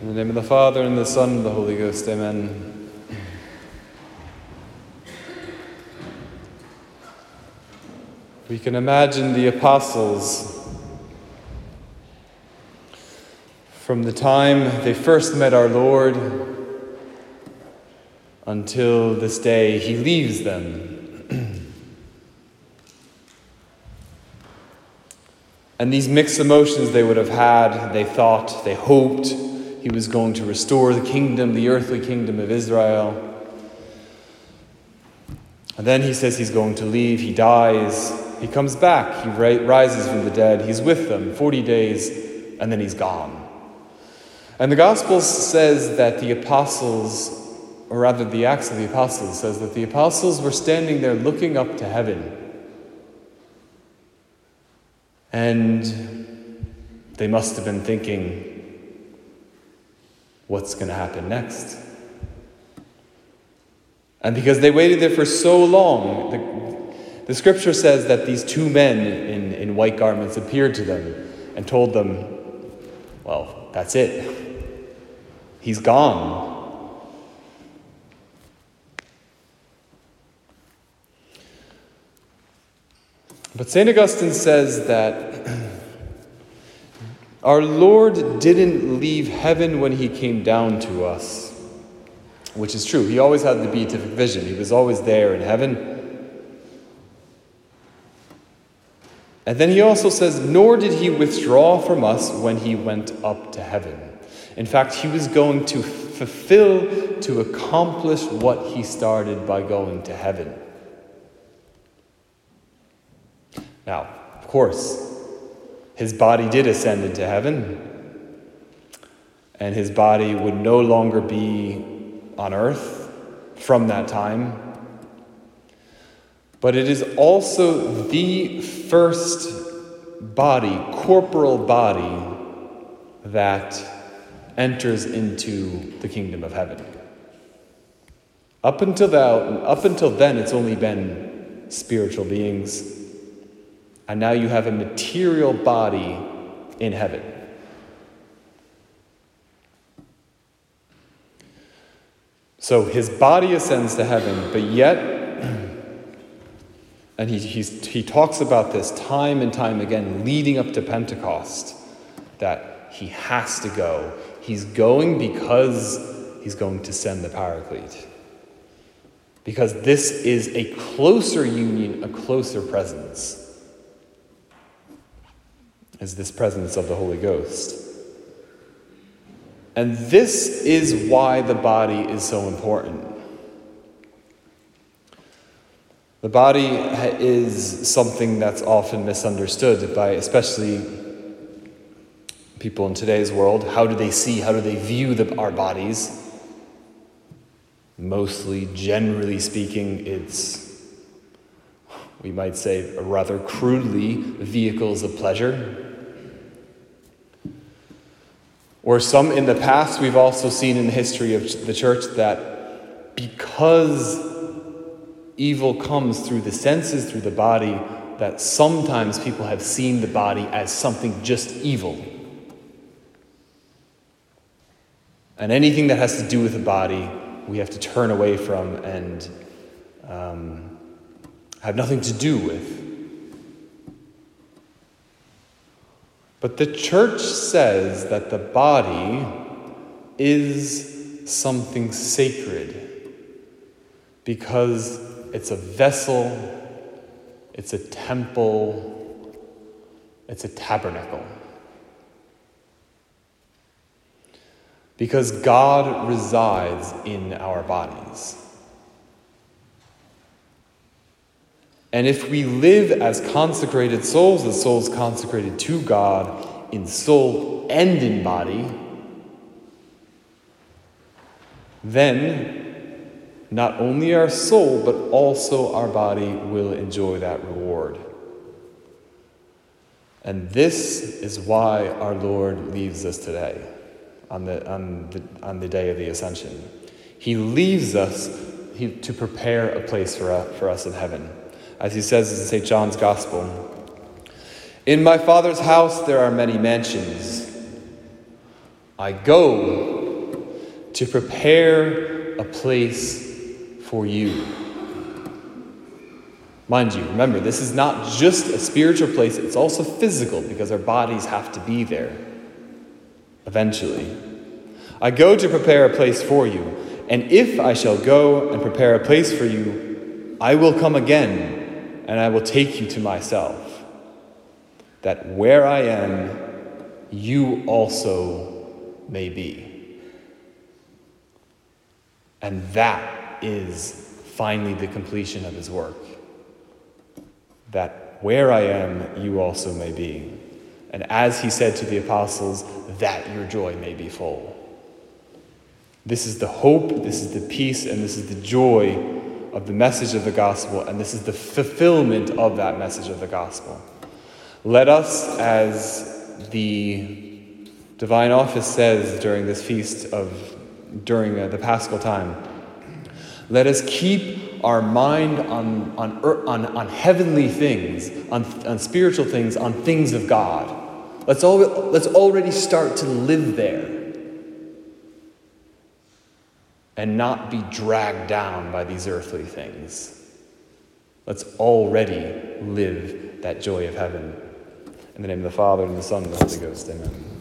In the name of the Father, and the Son, and the Holy Ghost, amen. We can imagine the apostles from the time they first met our Lord until this day he leaves them. and these mixed emotions they would have had, they thought, they hoped he was going to restore the kingdom, the earthly kingdom of Israel. And then he says he's going to leave, he dies, he comes back, he rises from the dead, he's with them 40 days, and then he's gone. And the Gospel says that the apostles, or rather the Acts of the Apostles, says that the apostles were standing there looking up to heaven. And they must have been thinking, what's going to happen next? And because they waited there for so long, the, the scripture says that these two men in, in white garments appeared to them and told them, Well, that's it. He's gone. But St. Augustine says that our Lord didn't leave heaven when he came down to us, which is true. He always had the beatific vision, he was always there in heaven. And then he also says, Nor did he withdraw from us when he went up to heaven. In fact, he was going to fulfill, to accomplish what he started by going to heaven. Now, of course, his body did ascend into heaven, and his body would no longer be on earth from that time. But it is also the first body, corporal body, that enters into the kingdom of heaven. Up until, that, up until then, it's only been spiritual beings. And now you have a material body in heaven. So his body ascends to heaven, but yet, and he, he talks about this time and time again, leading up to Pentecost, that he has to go. He's going because he's going to send the Paraclete. Because this is a closer union, a closer presence, is this presence of the Holy Ghost. And this is why the body is so important. The body is something that's often misunderstood by especially people in today's world. How do they see, how do they view the, our bodies? Mostly, generally speaking, it's, we might say, rather crudely, vehicles of pleasure. Or some in the past, we've also seen in the history of the church that because evil comes through the senses, through the body, that sometimes people have seen the body as something just evil. And anything that has to do with the body, we have to turn away from and um, have nothing to do with. But the church says that the body is something sacred because it's a vessel, it's a temple, it's a tabernacle. Because God resides in our bodies. And if we live as consecrated souls, as souls consecrated to God in soul and in body, then not only our soul, but also our body will enjoy that reward. And this is why our Lord leaves us today, on the, on the, on the day of the ascension. He leaves us to prepare a place for, for us in heaven as he says in St. John's Gospel. In my Father's house there are many mansions. I go to prepare a place for you. Mind you, remember, this is not just a spiritual place, it's also physical because our bodies have to be there eventually. I go to prepare a place for you, and if I shall go and prepare a place for you, I will come again and I will take you to myself, that where I am, you also may be. And that is finally the completion of his work. That where I am, you also may be. And as he said to the apostles, that your joy may be full. This is the hope, this is the peace, and this is the joy of the message of the gospel, and this is the fulfillment of that message of the gospel. Let us, as the divine office says during this feast of, during uh, the paschal time, let us keep our mind on, on, on, on heavenly things, on, on spiritual things, on things of God. Let's, al- let's already start to live there and not be dragged down by these earthly things. Let's already live that joy of heaven. In the name of the Father, and the Son, and the Holy Ghost, amen.